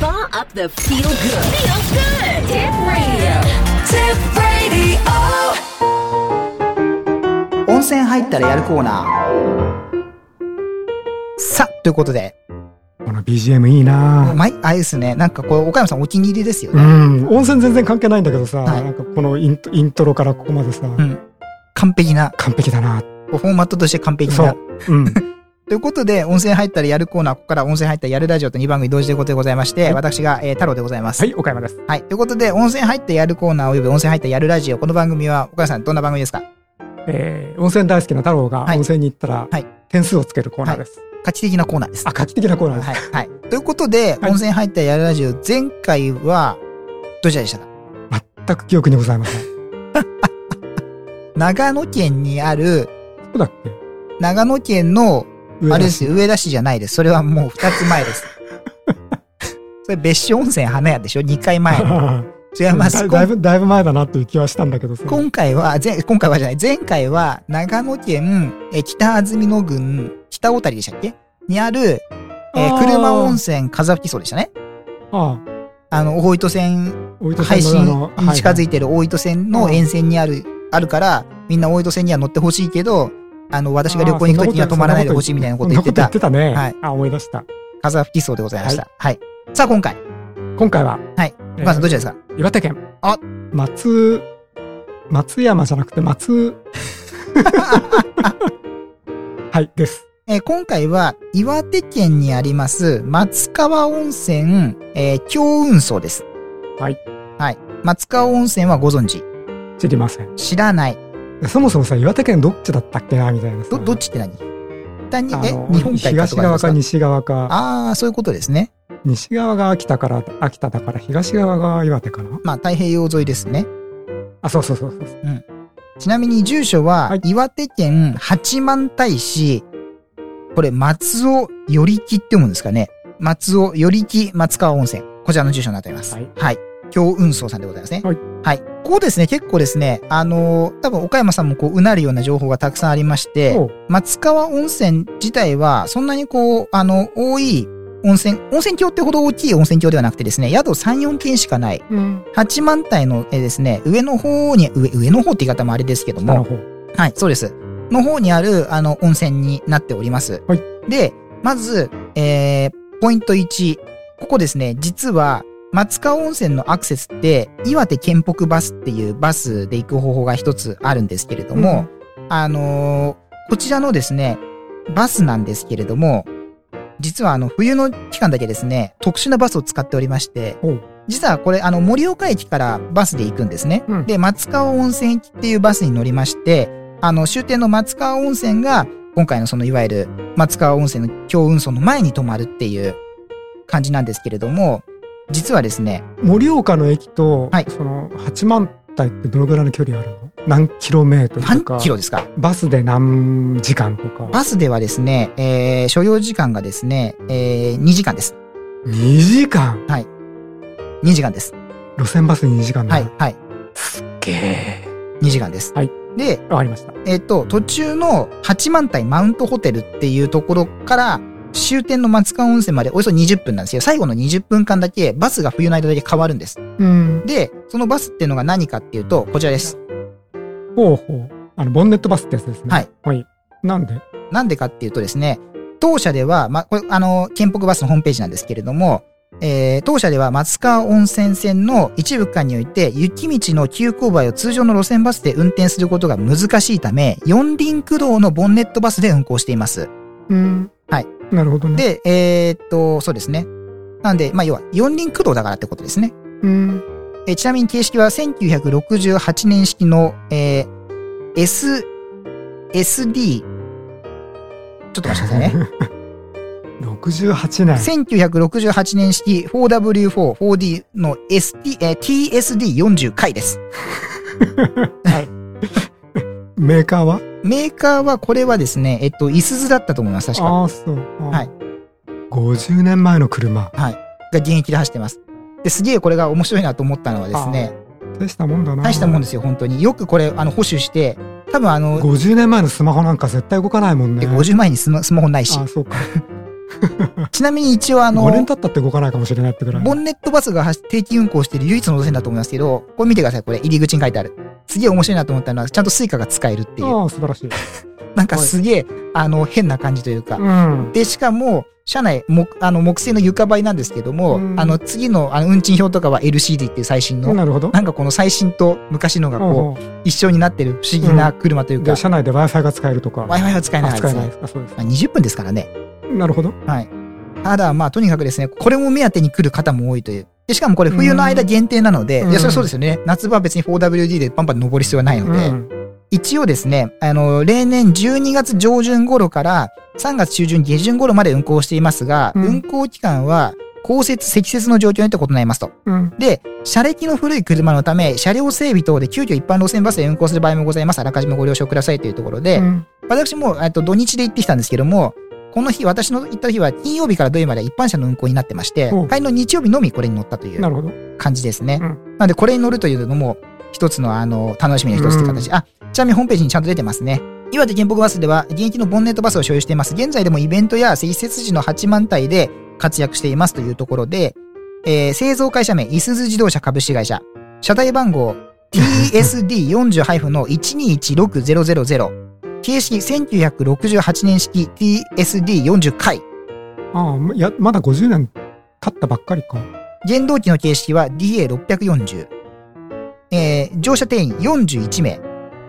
Spa up the feel good. Feel good. Tip radio. Tip radio. 温泉入ったらやるコーナー。さあ、ということで、この BGM いいなまい、あれですね、なんかこれ、岡山さんお気に入りですようね。ん。温泉全然関係ないんだけどさ、はいなんかこのイントイントロからここまでさ、うん。完璧な、完璧だな。フォーマットとして完璧なそう。。うん。ということで、温泉入ったらやるコーナー、ここから温泉入ったらやるラジオと2番組同時ということでございまして、はい私が、えー太郎でございます。はい、岡山です。はい。ということで、温泉入ってやるコーナーおよび温泉入ってやるラジオ。この番組は、岡山さん、どんな番組ですか？えー、温泉大好きな太郎がはい温泉に行ったらはい、点数をつけるコーナーです。画期的なコーナーです。あ、画期的なコーナーです。はい。はい。ということで、はい温泉入ってやるラジオ、前回は、どちらでした？か全く記憶にございません。長野県にある、そうだっけ？長野県の、あれですよ、上田市じゃないです。それはもう二つ前です。それ別所温泉花屋でしょ ?2 回前。違います。だだいぶ、だいぶ前だなっていう気はしたんだけどさ。今回は、前、今回はじゃない、前回は、長野県、え、北安曇野郡、北小谷でしたっけ？にある、えー車温泉風吹きそうでしたね。ああ、あの、大糸線、配信に近づいて、てる大糸線の沿線にある、あるから、みんな大糸線には乗ってほしいけど、あの、私が旅行に行くときには止まらないでほしいみたいなこと言ってた言ってたね。はいあ、思い出した。風吹きそうでございました。はい。さあ、今回、今回は、はい。えーお母さんどちらですか？岩手県。あ松、松山じゃなくて松、はい、です。えー今回は岩手県にあります松川温泉、えー、京雲荘です。はい。はい。松川温泉はご存知？知りません。知らない。そもそもさ、岩手県どっちだったっけなみたいなさ。ど、どっちって何？北に、え？日本海か東側か西側か。ああー、そういうことですね。西側が秋田から、秋田だから東側が岩手かなまあ、太平洋沿いですね。あ、そうそうそうそう。ちなみに住所ははい、岩手県八幡平市、これ、松尾よりきって読むんですかね？松尾よりき松川温泉。こちらの住所になっております。はい。はい。京雲荘さんでございますね。はい。はい。ここですね、結構ですね、あのー多分岡山さんもこう、うなるような情報がたくさんありまして、松川温泉自体は、そんなにこう、あの、多い温泉、温泉郷ってほど大きい温泉郷ではなくてですね、宿3、4軒しかない、うん。八幡平のえーですね、上の方に、上、上の方って言い方もあれですけども。はい、そうです。の方にある、あの、温泉になっております。はい。で、まず、えー、ポイント1。ここですね、実は、松川温泉のアクセスって、岩手県北バスっていうバスで行く方法が一つあるんですけれども、あのーこちらのですね、バスなんですけれども、実はあの、冬の期間だけですね、特殊なバスを使っておりまして実はこれ、あの、盛岡駅からバスで行くんですね。うん。で、松川温泉駅っていうバスに乗りまして、あの、終点の松川温泉が、今回のその、いわゆる、松川温泉の京雲荘の前に泊まるっていう感じなんですけれども、実はですね、盛岡の駅と、はいその八幡平ってどのぐらいの距離あるの？何キロメートルと何かキロですか？バスで何時間とか？バスではですね、えー、所要時間がですね、えー、2時間です。2時間？2時間です。路線バスに2時間だはい、はい。すっげえ2時間です。はい。で、わかりましたえっ、と、途中の八幡平マウントホテルっていうところから、終点の松川温泉までおよそ20分なんですよ。最後の20分間だけバスが冬の間だけ変わるんです。うんで、そのバスっていうのが何かっていうと、こちらです。ほうほうあのボンネットバスってやつですねはいはいなんで？なんでかっていうとですね、当社では、まあ、これ、あの、県北バスのホームページなんですけれども、えー当社では松川温泉線の一部区間において、雪道の急勾配を通常の路線バスで運転することが難しいため、四輪駆動のボンネットバスで運行しています。うんはいなるほどねで、えーっと、そうですね。なんで、まあ、要は四輪駆動だからってことですね。うんえーちなみに形式は1968年式の、えー S、SD、ちょっと待ってくださいね。68年1968年式 4W4、4D の ST、えー TSD40 回です。メーカーは？メーカーはこれはですね、えっと、いすゞだったと思います、確か。ああそう。ははい。50年前の車。が現役で走ってます。で、すげえこれが面白いなと思ったのはですね、大したもんだな。大したもんですよ、本当に。よくこれ、あの、保守して、多分あの、50年前のスマホなんか絶対動かないもんね。で50年前にスマスマホないし。あ、そうか ちなみに一応あの、5年経ったって動かないかもしれないってぐらい。ボンネットバスが走定期運行している唯一の路線だと思いますけど、これ見てください、これ、入り口に書いてある。すげえ面白いなと思ったのは、ちゃんと Suica が使えるっていう。ああ、素晴らしい。なんかすげえ、あの、変な感じというか。うん。で、しかも、車内、木、あの、木製の床張りなんですけども、うんあの、次の、あの、運賃表とかは LCD っていう最新の、なるほど。なんかこの最新と昔のがこおうう、一緒になってる不思議な車というか、で、車内で Wi-Fi が使えるとか。Wi-Fi は使えないあですね。使えないですか、そうですまあ20分ですからね。なるほど。はい。ただ、まあ、とにかくですね、これも目当てに来る方も多いという。で、しかもこれ冬の間限定なので、うんいや、それはそうですよね。夏場は別に 4WD でパンパン登る必要はないので、うん。一応ですね、あの、例年12月上旬頃から3月中旬下旬頃まで運行していますが、うん運行期間は降雪、積雪の状況によって異なりますと。うん。で、車歴の古い車のため、車両整備等で急遽一般路線バスで運行する場合もございます。あらかじめご了承くださいというところで、うん私も、えっと、土日で行ってきたんですけども、この日、私の行った日は金曜日から土曜日まで一般車の運行になってまして帰りの日曜日のみこれに乗ったという。感じですね。うんなので、これに乗るというのも、一つの、あの、楽しみの一つって形。あ、ちなみにホームページにちゃんと出てますね。岩手健北バスでは、現役のボンネットバスを所有しています。現在でもイベントや積雪時の8万体で活躍していますというところで、えー製造会社名、いすゞ自動車株式会社、車体番号 TSD40-221600、形式1968年式 TSD40 回。ああ、いや、まだ50年経ったばっかりか。原動機の形式は DA640。えー乗車定員41名。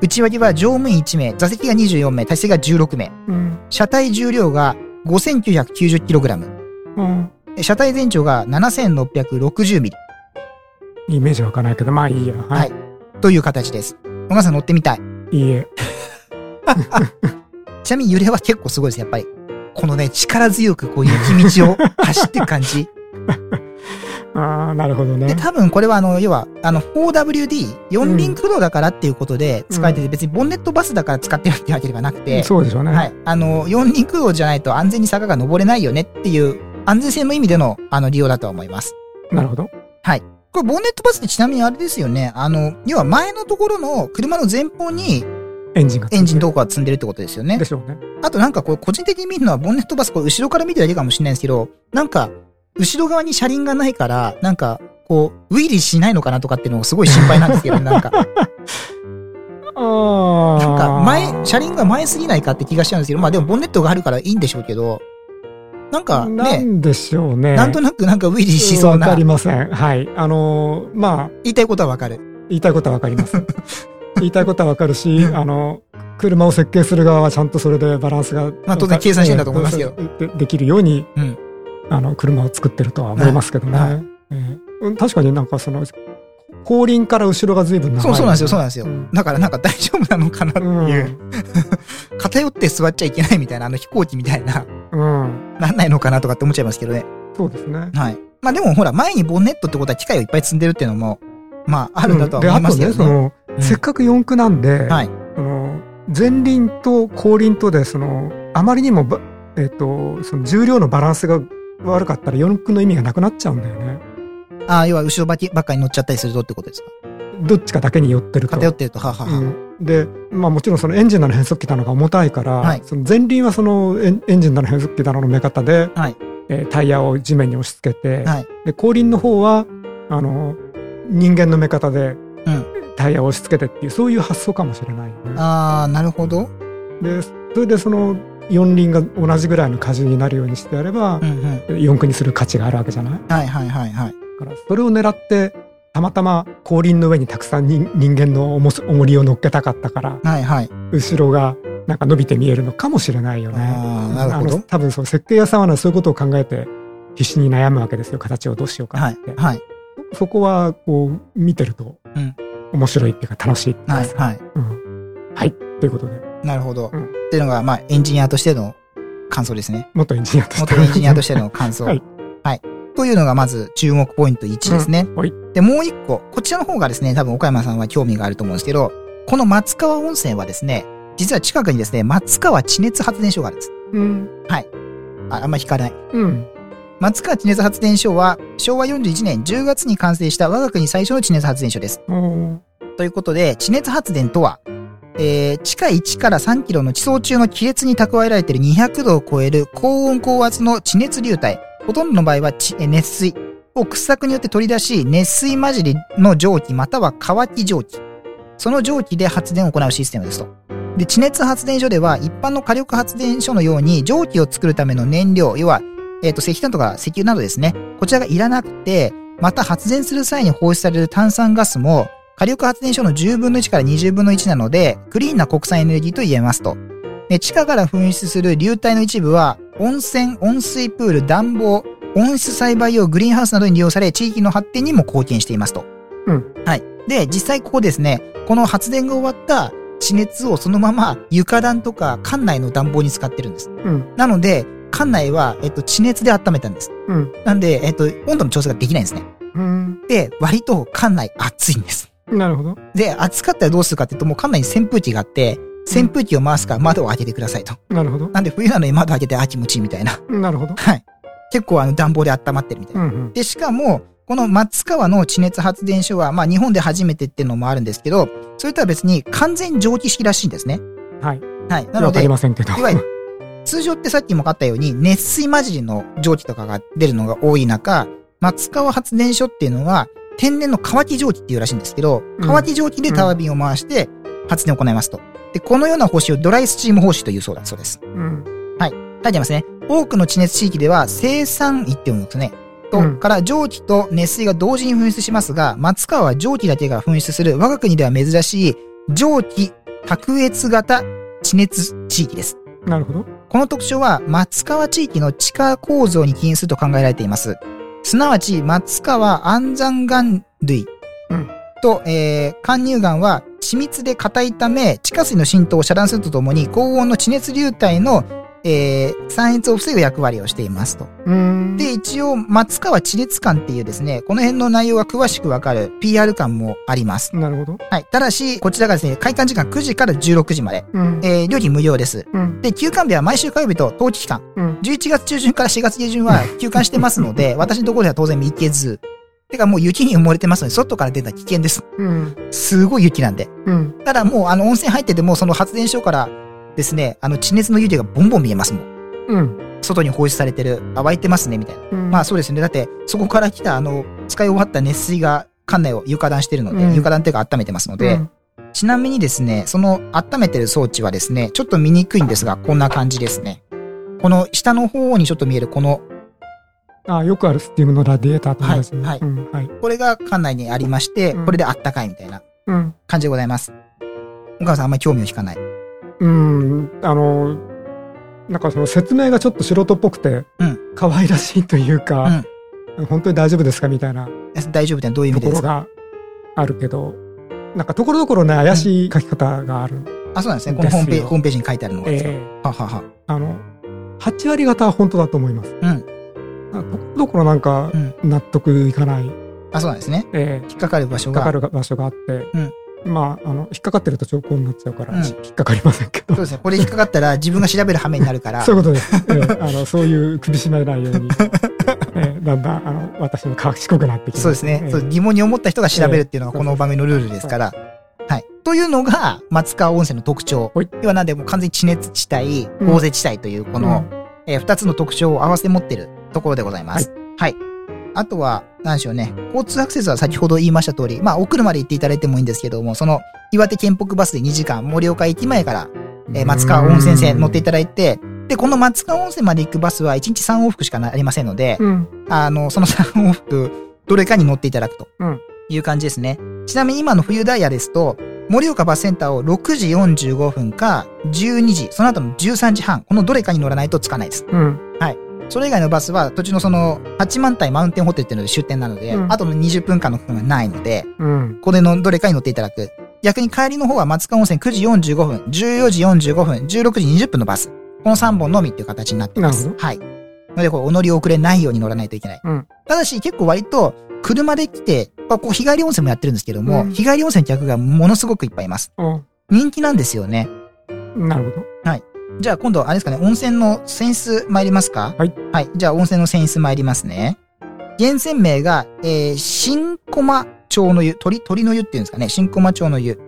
内割りは乗務員1名、座席が24名、体制が16名。うん。車体重量が 5990kg。うん。車体全長が 7660mm イメージ湧かないけど、まあいいや。ははいい。という形です。小川さん乗ってみたい。いいえ。ちなみに揺れは結構すごいです、やっぱり。このね、力強くこう雪道を 走っていく感じ。ああ、なるほどで、ね。多分これはあの、要は、あの、4WD、四輪駆動だからっていうことで使えてて、別にボンネットバスだから使ってるってわけではなくて、そうでしょうね。はい。あの、四輪駆動じゃないと安全に坂が登れないよねっていう、安全性の意味での、あの、利用だとは思います。なるほど。これ、ボンネットバスってちなみにあれですよね。あの、要は前のところの車の前方にエンジンが。エンジントークは積んでるってことですよねで。しょうね。あとなんかこう、個人的に見るのは、ボンネットバス、これ後ろから見てるだけかもしれないんですけど、なんか、後ろ側に車輪がないから、なんか、こう、ウィリーしないのかなとかっていうのがすごい心配なんですけど、なんか、ああ。なんか前、車輪が前すぎないかって気がしちゃうんですけど、まあでもボンネットがあるからいいんでしょうけど、なんかなね、んでしょうね。なんとなくなんかウィリーしそうな、わかり言ません。はい。あのーまあ、いたいことはわかる。言いたいことはわかります。言いたいことはわかるし、あの、車を設計する側はちゃんとそれでバランスが。まあ当然計算してんだと思いますよでできるように、うんあの、車を作ってるとは思いますけどね。はいええうん確かになんかその、後輪から後ろが随分長い、そうそうなんですよ、そうなんですよ。うんだからなんか大丈夫なのかなっていう、偏って座っちゃいけないみたいな、あの飛行機みたいな、うん。うん。なんないのかなとかって思っちゃいますけどね。そうですね。はい。まあでもほら、前にボンネットってことは機械をいっぱい積んでるっていうのも、まああるんだとはで、思いあとね、ますけどね。その、うんせっかく四駆なんで、はい。その前輪と後輪とでそのあまりにもば、えっとその重量のバランスが悪かったら四駆の意味がなくなっちゃうんだよね。ああ、要は後ろばきばっかり乗っちゃったりするとってことですか？どっちかだけに寄ってると。偏ってると、はあはあはあうんで、まあもちろんそのエンジンなの変速機なのが重たいから、はいその前輪はそのエンジンなの変速機なのの目方で、はいえータイヤを地面に押し付けて、はいで後輪の方はあの人間の目方で、うんタイヤを押し付けてっていうそういう発想かもしれないよね。ああ、なるほど。でそれでその四輪が同じぐらいの荷重になるようにしてやればう、んうん。四駆にする価値があるわけじゃない？はいはいはいはい。だからそれを狙ってたまたま後輪の上にたくさん人人間の重りを乗っけたかったからはいはい。後ろがなんか伸びて見えるのかもしれないよね。ああ、なるほど。多分そう設計屋さんはねそういうことを考えて必死に悩むわけですよ形をどうしようかはいって、はいそこはこう見てるとうん面白いっていうか楽しいっていうはいはい。うんはいということでなるほど。うんっていうのが、まあ、エンジニアとしての感想ですね。元エンジニアとして元エンジニアとしての感想。はい。はい。というのがまず注目ポイント1ですね。うんはいで、もう一個、こちらの方がですね、多分岡山さんは興味があると思うんですけど、この松川温泉はですね、実は近くにですね、松川地熱発電所があるんです。うんああんま引かない。うん松川地熱発電所は、昭和41年10月に完成した我が国最初の地熱発電所です。ということで、地熱発電とは、ええー地下1から3キロの地層中の亀裂に蓄えられている200度を超える高温高圧の地熱流体、ほとんどの場合は熱水を掘削によって取り出し、熱水混じりの蒸気または乾き蒸気。その蒸気で発電を行うシステムですと。で、地熱発電所では一般の火力発電所のように蒸気を作るための燃料、要は、えっ、と、石炭とか石油などですね。こちらがいらなくて、また発電する際に放出される炭酸ガスも、火力発電所の10分の1から20分の1なので、クリーンな国産エネルギーと言えますと。で地下から噴出する流体の一部は、温泉、温水プール、暖房、温室栽培用グリーンハウスなどに利用され、地域の発展にも貢献していますと。うん。はい。で、実際ここですね、この発電が終わった地熱をそのまま床暖とか館内の暖房に使ってるんです。うん。なので、館内は、えっと、地熱で温めたんです。うん。なんで、えっと、温度の調整ができないんですね。うん。で、割と館内暑いんです。なるほど。で、暑かったらどうするかっていうと、もう館内に扇風機があって、扇風機を回すから窓を開けてくださいと。なるほど。なんで冬なのに窓開けて、あ、気持ちいいみたいな。なるほど。はい。結構あの暖房で温まってるみたいうな。ん。で、しかも、この松川の地熱発電所は、まあ日本で初めてっていうのもあるんですけど、それとは別に完全蒸気式らしいんですね。はい。はい。なのでわかり、ませんけど。いわゆる、通常ってさっきもあったように、熱水混じりの蒸気とかが出るのが多い中、松川発電所っていうのは、天然の乾き蒸気っていうらしいんですけど、うん乾き蒸気でタワービンを回して発電を行いますと。で、このような方式をドライスチーム方式というそうだそうです。うん。書いてありますね。多くの地熱地域では生産位って読むんですね。と、うんから蒸気と熱水が同時に噴出しますが、松川は蒸気だけが噴出する我が国では珍しい蒸気卓越型地熱地域です。なるほど。この特徴は松川地域の地下構造に起因すると考えられています。すなわち、松川安山岩類うんと、えー、貫入岩は緻密で硬いため、地下水の浸透を遮断するとともに、高温の地熱流体の、えー、散逸を防ぐ役割をしていますと。うん。で、一応、松川地熱館っていうですね、この辺の内容が詳しくわかる PR 館もあります。なるほど。はい。ただし、こちらがですね、開館時間9時から16時まで、うん。えー、料金無料です。うん。で、休館日は毎週火曜日と冬季期間。うん。11月中旬から4月下旬は休館してますので、私のところでは当然行けず。てかもう雪に埋もれてますので、外から出たら危険です。うん。すごい雪なんで。うん。ただもうあの温泉入ってても、その発電所からですね、あの地熱の湯気がボンボン見えますもん。うん。外に放出されてる、あ、湧いてますね、みたいな。うん。まあそうですね。だって、そこから来たあの、使い終わった熱水が館内を床暖してるので、うん床暖っていうか温めてますので、うんちなみにですね、その温めてる装置はですね、ちょっと見にくいんですが、こんな感じですね。この下の方にちょっと見えるこのあ、よくあるスティームのラディエーターと同じね。はいはいうん。はい。これが館内にありまして、うんこれであったかいみたいなうん。感じでございます。お母さんあんまり興味を引かない。うん。あの、なんかその説明がちょっと素人っぽくてうん、可愛らしいというか、本当に大丈夫ですかみたいな大丈夫ってどういう意味ですか？ところがあるけど、なんかところどころね、怪しい書き方がある。あ、そうなんですね。このホームページ、ホームページに書いてあるのが。ええははは。あの、8割方は本当だと思います。うん。あところどころなんかうん納得いかない、あ、そうなんですね。ええ引っかかる場所引っかかが。る場所があって、まあ、あの、引っかかってると兆候になっちゃうから、うん引っかかりませんけど。そうですね。これ引っかかったら自分が調べる羽目になるから。そういうことです。ええあの、そういう首絞めないように、ええだんだん、あの、私も賢くなってきます。そうですね。ええそう疑問に思った人が調べるっていうのがこの番組のルールですから。はい。というのが、松川温泉の特徴はい。要はなんで、もう完全に地熱地帯、うん豪雪地帯という、この、えー二つの特徴を合わせて持ってるところでございます。はい。あとは、なんでしょうね。交通アクセスは先ほど言いました通り、まあ、お車で行っていただいてもいいんですけども、その、岩手県北バスで2時間、盛岡駅前から、えー松川温泉線乗っていただいて、で、この松川温泉まで行くバスは1日3往復しかなりませんので、うん。あの、その3往復、どれかに乗っていただくとうんいう感じですね。ちなみに今の冬ダイヤですと、盛岡バスセンターを6時45分か12時、その後の13時半、このどれかに乗らないとつかないです。うん。それ以外のバスは途中のその八幡平マウンテンホテルっていうので終点なので、うんあとの20分間の区間がないので、うん。これのどれかに乗っていただく。逆に帰りの方は松川温泉9時45分、14時45分、16時20分のバス。この3本のみっていう形になってます。なるはい。ので、こう、お乗り遅れないように乗らないといけない。うんただし、結構割と、車で来て、まあこう、日帰り温泉もやってるんですけども、うん日帰り温泉客がものすごくいっぱいいます。お人気なんですよね。なるほど。じゃあ今度、あれですかね、温泉の泉質参りますか？はい。はい。じゃあ温泉の泉質参りますね。源泉名が、えー、新駒町の湯、鳥、鳥の湯っていうんですかね、新駒町の湯。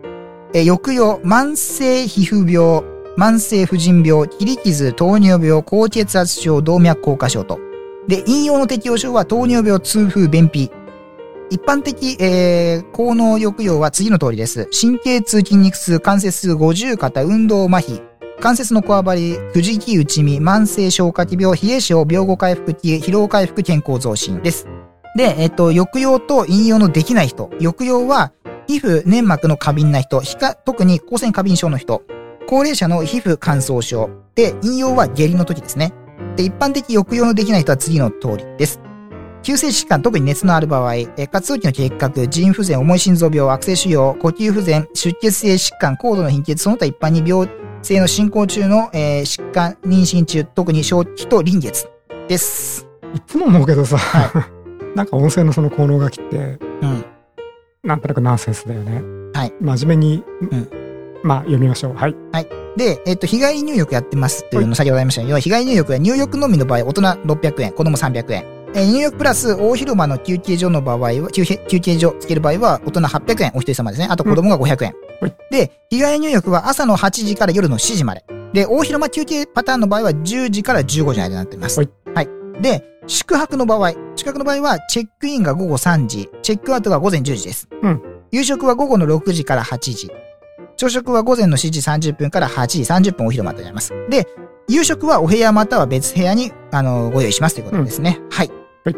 えー抑揚、慢性皮膚病、慢性婦人病、切り傷、糖尿病、高血圧症、動脈硬化症と。で、引用の適用症は糖尿病、痛風、便秘。一般的、えー、効能抑揚は次の通りです。神経痛、筋肉痛、関節痛、五十肩、運動麻痺、関節のこわばり、藤木内身、慢性消化器病、冷え症、病後回復期、疲労回復、健康増進です。で、えっと、抑揚と引用のできない人。抑揚は、皮膚、粘膜の過敏な人、ひか特に光線過敏症の人、高齢者の皮膚乾燥症。で、引用は下痢の時ですね。で、一般的抑揚のできない人は次の通りです。急性疾患、特に熱のある場合、え活動期の結核、腎不全、重い心臓病、悪性腫瘍、呼吸不全、出血性疾患、高度の貧血、その他一般に病性の進行中の、えー疾患、妊娠中、特に正気と臨月です。いつも思うけどさ、は なんか温泉のその効能書きって、うん。なんとなくナンセンスだよね。はい。真面目に、んまあ読みましょう。はい。で、えっ、と、日帰り入浴やってますっていうの先ほどありましたよ。日帰り入浴は入浴のみの場合、大人600円、子供300円。えー入浴プラス大広間の休憩所の場合は、休憩休憩所つける場合は、大人800円、お一人様ですね。あと子供が500円。はいで、日帰り入浴は朝の8時から夜の7時まで。で、大広間休憩パターンの場合は10時から15時の間になっています。はい。はい。で、宿泊の場合、宿泊の場合は、チェックインが午後3時、チェックアウトが午前10時です。うん。夕食は午後の6時から8時。朝食は午前の7時30分から8時30分お昼までになります。で、夕食はお部屋または別部屋に、あの、ご用意しますということですね。はい。はい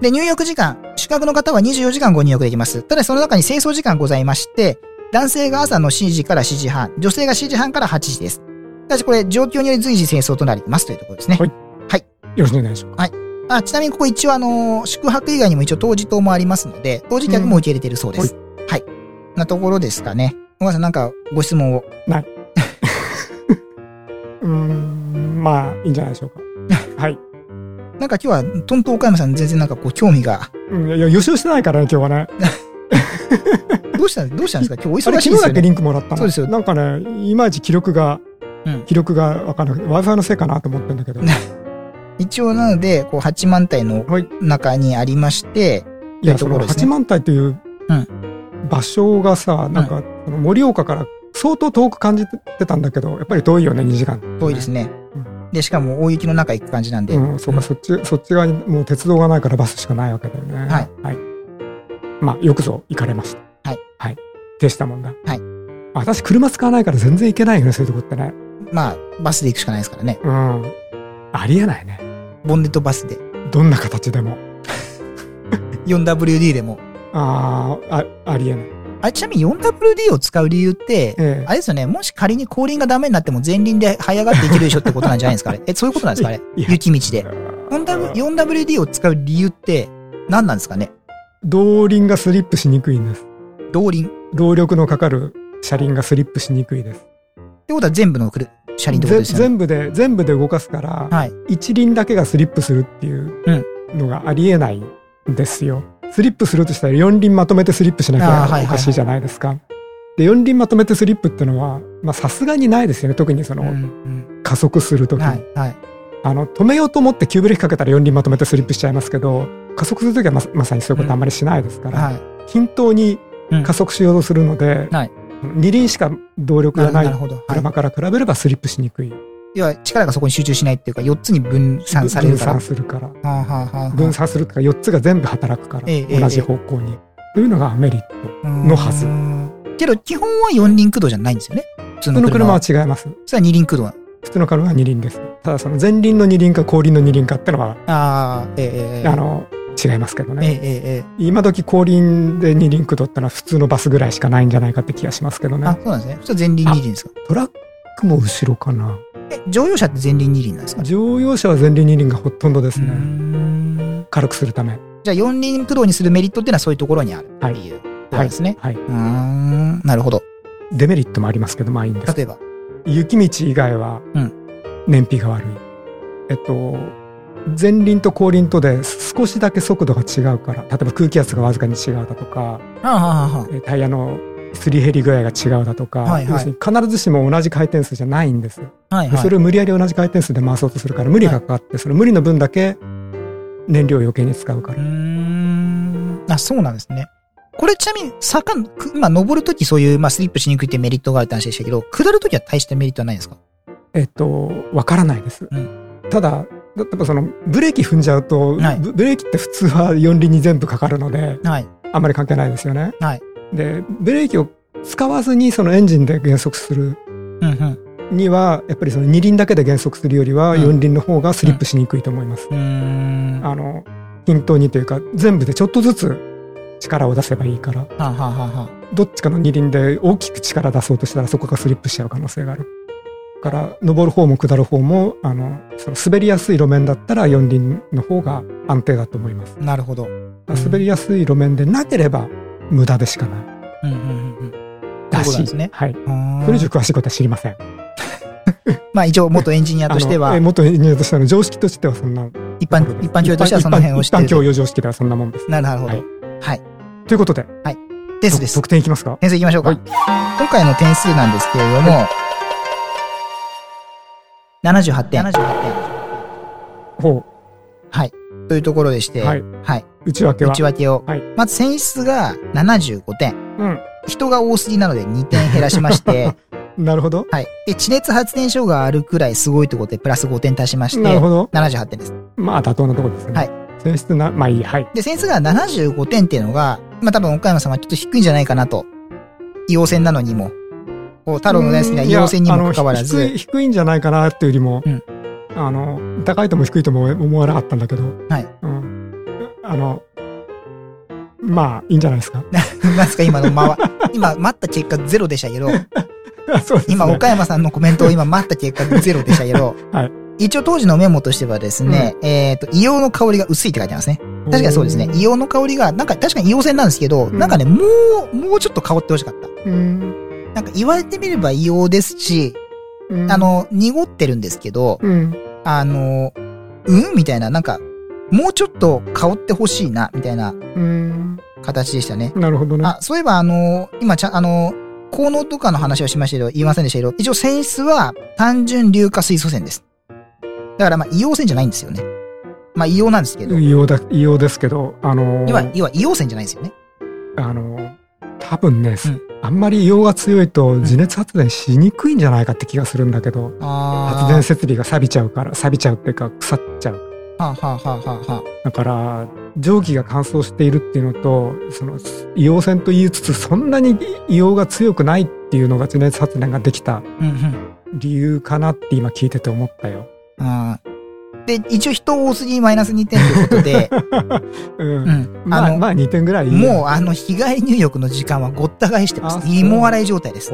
で、入浴時間、宿泊の方は24時間ご入浴できます。ただその中に清掃時間ございまして、男性が朝の7時から7時半、女性が7時半から8時です。ただしこれ、状況により随時清掃となりますというところですね。はいよろしくお願いします。あちなみにここ一応あの、宿泊以外にも一応当時棟もありますので、当時客も受け入れているそうです。はい。なところですかね。小川さんなんかご質問を？うーん、まあいいんじゃないでしょうか。はい。なんか今日は、トントン岡山さん全然なんかこう興味が。うん、いや、予習してないからね、今日はね。どうしたどうしたんですか？今日お忙しいですよね。昨日だけリンクもらったの。そうですよなんかね、いまいち記録が、うん記録がわかんなくて、Wi-Fi のせいかなと思ってんだけど。一応なので、こう8万体のはい中にありまして、いや、そのというところですね八幡平といううん場所がさ、なんか、その盛岡から相当遠く感じてたんだけど、やっぱり遠いよね、2時間。遠いですねう。で、しかも大雪の中行く感じなんで。うん、そうか、そっち、そっち側にもう鉄道がないからバスしかないわけだよね。はい。はい。まあ、よくぞ行かれました。はい。はい。でしたもんだ。はい。私、車使わないから全然行けないよね、そういうとこってね。まあ、バスで行くしかないですからね。うん。ありえないね。ボンネットバスで。どんな形でも。4WD でも。ああ、あ、ありえない。あれ、ちなみに 4WD を使う理由って、ええあれですよね、もし仮に後輪がダメになっても前輪で這い上がっていけるでしょってことなんじゃないですかあれ。え、そういうことなんですかあれいや雪道で。4W- 4WD を使う理由って何なんですかね動輪がスリップしにくいんです。動輪？っ動力のかかる車輪がスリップしにくいです。てことは全部の車車輪ってことぜですよね。全部で、全部で動かすから、はい。一輪だけがスリップするっていうのがありえないんですよ。スリップするとしたら四輪まとめてスリップしなきゃおかしいじゃないですか。で、四輪まとめてスリップってのは、まあさすがにないですよね。特にその、うんうん加速するときに、はい、はい。あの、止めようと思って急ブレーキかけたら四輪まとめてスリップしちゃいますけど、加速するときはままさにそういうことあんまりしないですから、はい。均等にうん加速しようとするので、はい二輪しか動力ながない。車から比べればスリップしにくい。要は力がそこに集中しないっていうか、4つに分散されるから。分散するから。はあはあ分散するとか4つが全部働くから、ええ同じ方向に。というのがメリット。のはずけど、基本は4輪駆動じゃないんですよね。普通の車は。は違います。それは二輪駆動。普通の車は二輪です。ただその前輪の二輪か後輪の二輪かってのは、ああ、ええええあの、違いますけどええね。えええ今時後輪で二輪駆動ってのは普通のバスぐらいしかないんじゃないかって気がしますけどえあ、ね。そうなんですね。それは前輪二輪ですか？トラックも後ろかな。え、乗用車って前輪二輪なんですか？乗用車は前輪二輪がほとんどですね。ん軽くするため。じゃあ四輪駆動にするメリットっていうのはそういうところにあるっていうことですね。はい。うーん、なるほど。デメリットもありますけど、まあいいんです。例えば。雪道以外はうん燃費が悪い、えっと前輪と後輪とで少しだけ速度が違うから例えば空気圧がわずかに違うだとかタイヤのすり減り具合が違うだとか、はいはい必ずしも同じ回転数じゃないんです、はいはい。でそれを無理やり同じ回転数で回そうとするから無理がかかって、その無理の分だけ燃料を余計に使うからうーん。あ、そうなんですね。これちなみに、坂、く今登るときそういう、まあスリップしにくいってメリットがあるって話でしたけど、下るときは大したメリットはないんですか？えっと、わからないです。うんただ、例えばその、ブレーキ踏んじゃうと、はいブブレーキって普通は四輪に全部かかるので、はい。あんまり関係ないですよね。はい。で、ブレーキを使わずにそのエンジンで減速するうんうん。には、やっぱりその二輪だけで減速するよりは、うん四輪の方がスリップしにくいと思います。うーん。はあの、均等にというか、全部でちょっとずつ力を出せばいいから、あ、はあはあはどっちかの二輪で大きく力出そうとしたらそこがスリップしちゃう可能性がある。だから、登る方も下る方も、あの、その滑りやすい路面だったら四輪の方が安定だと思います。あなるほど。滑りやすい路面でなければ無駄でしかない。うんうんうんうん。だしいですねはい。それ以上詳しいことは知りません。まあ一応元エンジニアとしては元エンジニアとしての常識としてはそんな。一般、一般教養としてはその辺を知って一般る教養常識ではそんなもんです。なるほど。はいはい。ということで、ですです。得点いきますか？点数いきましょうか。はい今回の点数なんですけれども、78点。78点。ほはい。というところでして、う。はい。はい。内訳は？内訳を。はいまず選出が75点。うん。人が多すぎなので2点減らしまして、なるほど。はい。で、地熱発電所があるくらいすごいということで、プラス5点足しまして、なるほど。78点です。まあ、妥当なところですね。はい。選出な、まあいいや。はい。で、選出が75点っていうのが、まあ多分岡山さんはちょっと低いんじゃないかなと。硫黄線なのにも。太郎の大好きな硫黄線にもかかわらず、低い、低いんじゃないかなっていうよりも、うんあの、高いとも低いとも思わなかったんだけど、はい。うん。あの、まあ、いいんじゃないですか。なんですか今のまわ、今待った結果ゼロでしたけど、そうですね。今岡山さんのコメントを今待った結果ゼロでしたけど、はい一応当時のメモとしてはですね、えっ、と、硫黄の香りが薄いって書いてますね。確かにそうですね。硫黄の香りが、なんか確かに硫黄線なんですけど、うんなんかね、もう、もうちょっと香ってほしかった。うん。なんか言われてみれば硫黄ですし、うんあ、の、濁ってるんですけど、うん。あの、うん？みたいな、なんか、もうちょっと香ってほしいな、みたいなうん。形でしたね。なるほどね。あ、そういえばあの、今ちゃん、あの、効能とかの話をしましたけど、言いませんでしたけど、一応泉質は単純硫化水素線です。だからまあ、硫黄線じゃないんですよね。まあ、硫黄なんですけど、硫黄だ、硫黄ですけど、あのー要は、要は硫黄線じゃないんですよね。あのー多分ね、うんあんまり硫黄が強いと自熱発電しにくいんじゃないかって気がするんだけど、あ発電設備が錆びちゃうから、錆びちゃうっていうか腐っちゃう。はあ、はあはあはあはあ、だから、蒸気が乾燥しているっていうのと、その、硫黄線と言いつつ、そんなに硫黄が強くないっていうのが地熱発電ができたうんうん。理由かなって今聞いてて思ったよ。あーで、一応人多すぎマイナス2点ということで、うん。うん。まあ、あの、まあ2点ぐらいもうあの、日帰り入浴の時間はごった返してます。芋洗い状態です。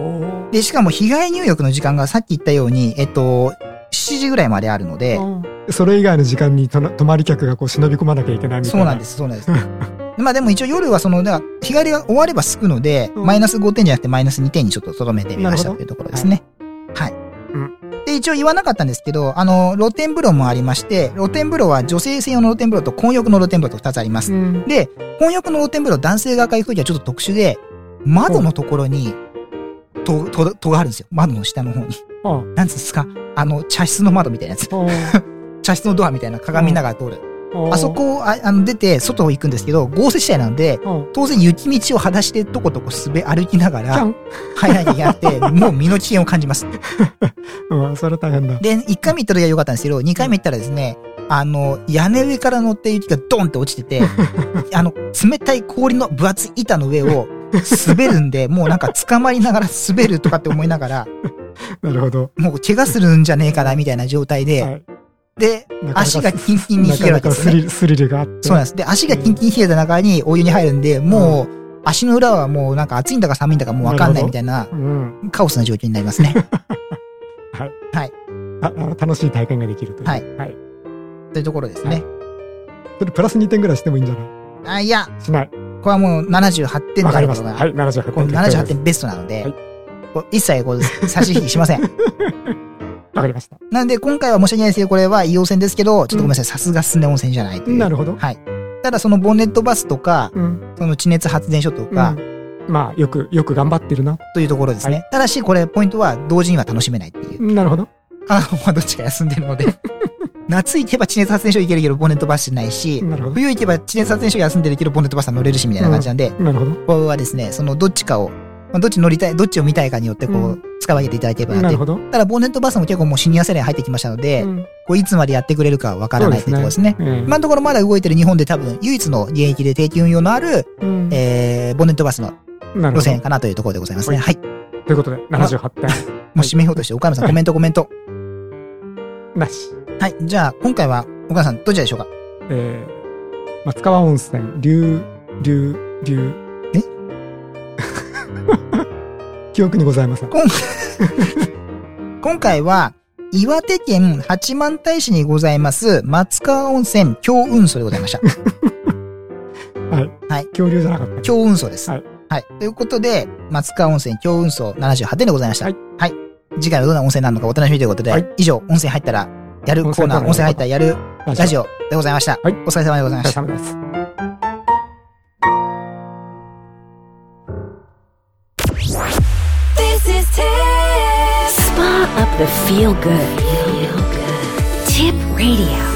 で、しかも日帰り入浴の時間がさっき言ったように、えっと、7時ぐらいまであるので、うんそれ以外の時間に泊まり客がこう忍び込まなきゃいけないみたいな。そうなんです、そうなんです。まあでも一応夜はその、だから日帰りが終わればすくので、うんマイナス5点じゃなくてマイナス2点にちょっと留めてみましたというところですね。はい。うんで、一応言わなかったんですけど、あの、露天風呂もありまして、露天風呂は女性専用の露天風呂と混浴の露天風呂と2つあります。うん。で、混浴の露天風呂男性が行くときはちょっと特殊で、窓のところに、戸、戸、戸があるんですよ。窓の下の方に。あなんつうんですか？あの、茶室の窓みたいなやつ。あ 茶室のドアみたいな鏡見ながら通る。ああそこをああの出て外を行くんですけど、豪雪地帯なので、うん当然雪道を裸足でとことこ滑歩きながら入らなきゃいけなくて、もう身の危険を感じます。うん、それ大変だ。で、1回目行った時は良かったんですけど、2回目行ったらですね、あの、屋根上から乗って雪がドンって落ちてて、あの、冷たい氷の分厚い板の上を滑るんで、もうなんか捕まりながら滑るとかって思いながら、なるほど。もう怪我するんじゃねえかなみたいな状態で、はいで、足がキンキンに冷えるわけですね。なかなかスリルスリルがあって。そうなんです。で、足がキンキンに冷えた中にお湯に入るんで、もう、足の裏はもうなんか暑いんだか寒いんだかもうわかんないみたいな、うん。カオスな状況になりますね。はい。はい。あ楽しい体験ができるという。はい。はい。というところですね。それプラス2点ぐらいしてもいいんじゃない？あ、いや、しない。これはもう78点わかりました。はい、78点。この78点ベストなので、一切こう差し引きしません。わかりました。なんで今回は申し訳ないですけど、これは硫黄泉ですけど、ちょっとごめんなさい、さすがスネ温泉じゃないという。なるほど。はい。ただそのボンネットバスとか、うん。その地熱発電所とか、うんまあ、よく、よく頑張ってるな。というところですね。はただし、これポイントは同時には楽しめないっていう。なるほど。片方はどっちか休んでるので。夏行けば地熱発電所行けるけど、ボンネットバスしないし。冬行けば地熱発電所休んでるけど、ボンネットバスは乗れるし、みたいな感じなんで、なるほど。ここはですね、そのどっちかを、まあ、どっち乗りたい、どっちを見たいかによって、こう、うん使い分けていただければなってなるほど。ただ、ボンネットバスも結構もうシニア世代入ってきましたので、うんこういつまでやってくれるかわからないというところですね。ええ今のところまだ動いてる日本で多分唯一の現役で定期運用のある、うんえー、ボンネットバスの。路線かなというところでございますね。ははい。ということで、78点。もう締めようとして、岡山さんコメントコメント。なし。はい。じゃあ、今回は、岡山さんどちらでしょうか？えー、松川温泉、流、流、流。え 記憶にございません。今 回は、岩手県八幡平市にございます、松川温泉京運送でございました。はい。はい恐竜じゃなかった。京運送です。はい。はい。ということで、松川温泉京運送78点でございました。はい。はい。次回はどんな温泉なのかお楽しみということで、はい以上、温泉入ったらやるコーナー、温温泉泉入ったらやるラジオ。オでございました。はいお疲れ様でございおました。疲れ様です。The feel good. Feel good. Tip Radio.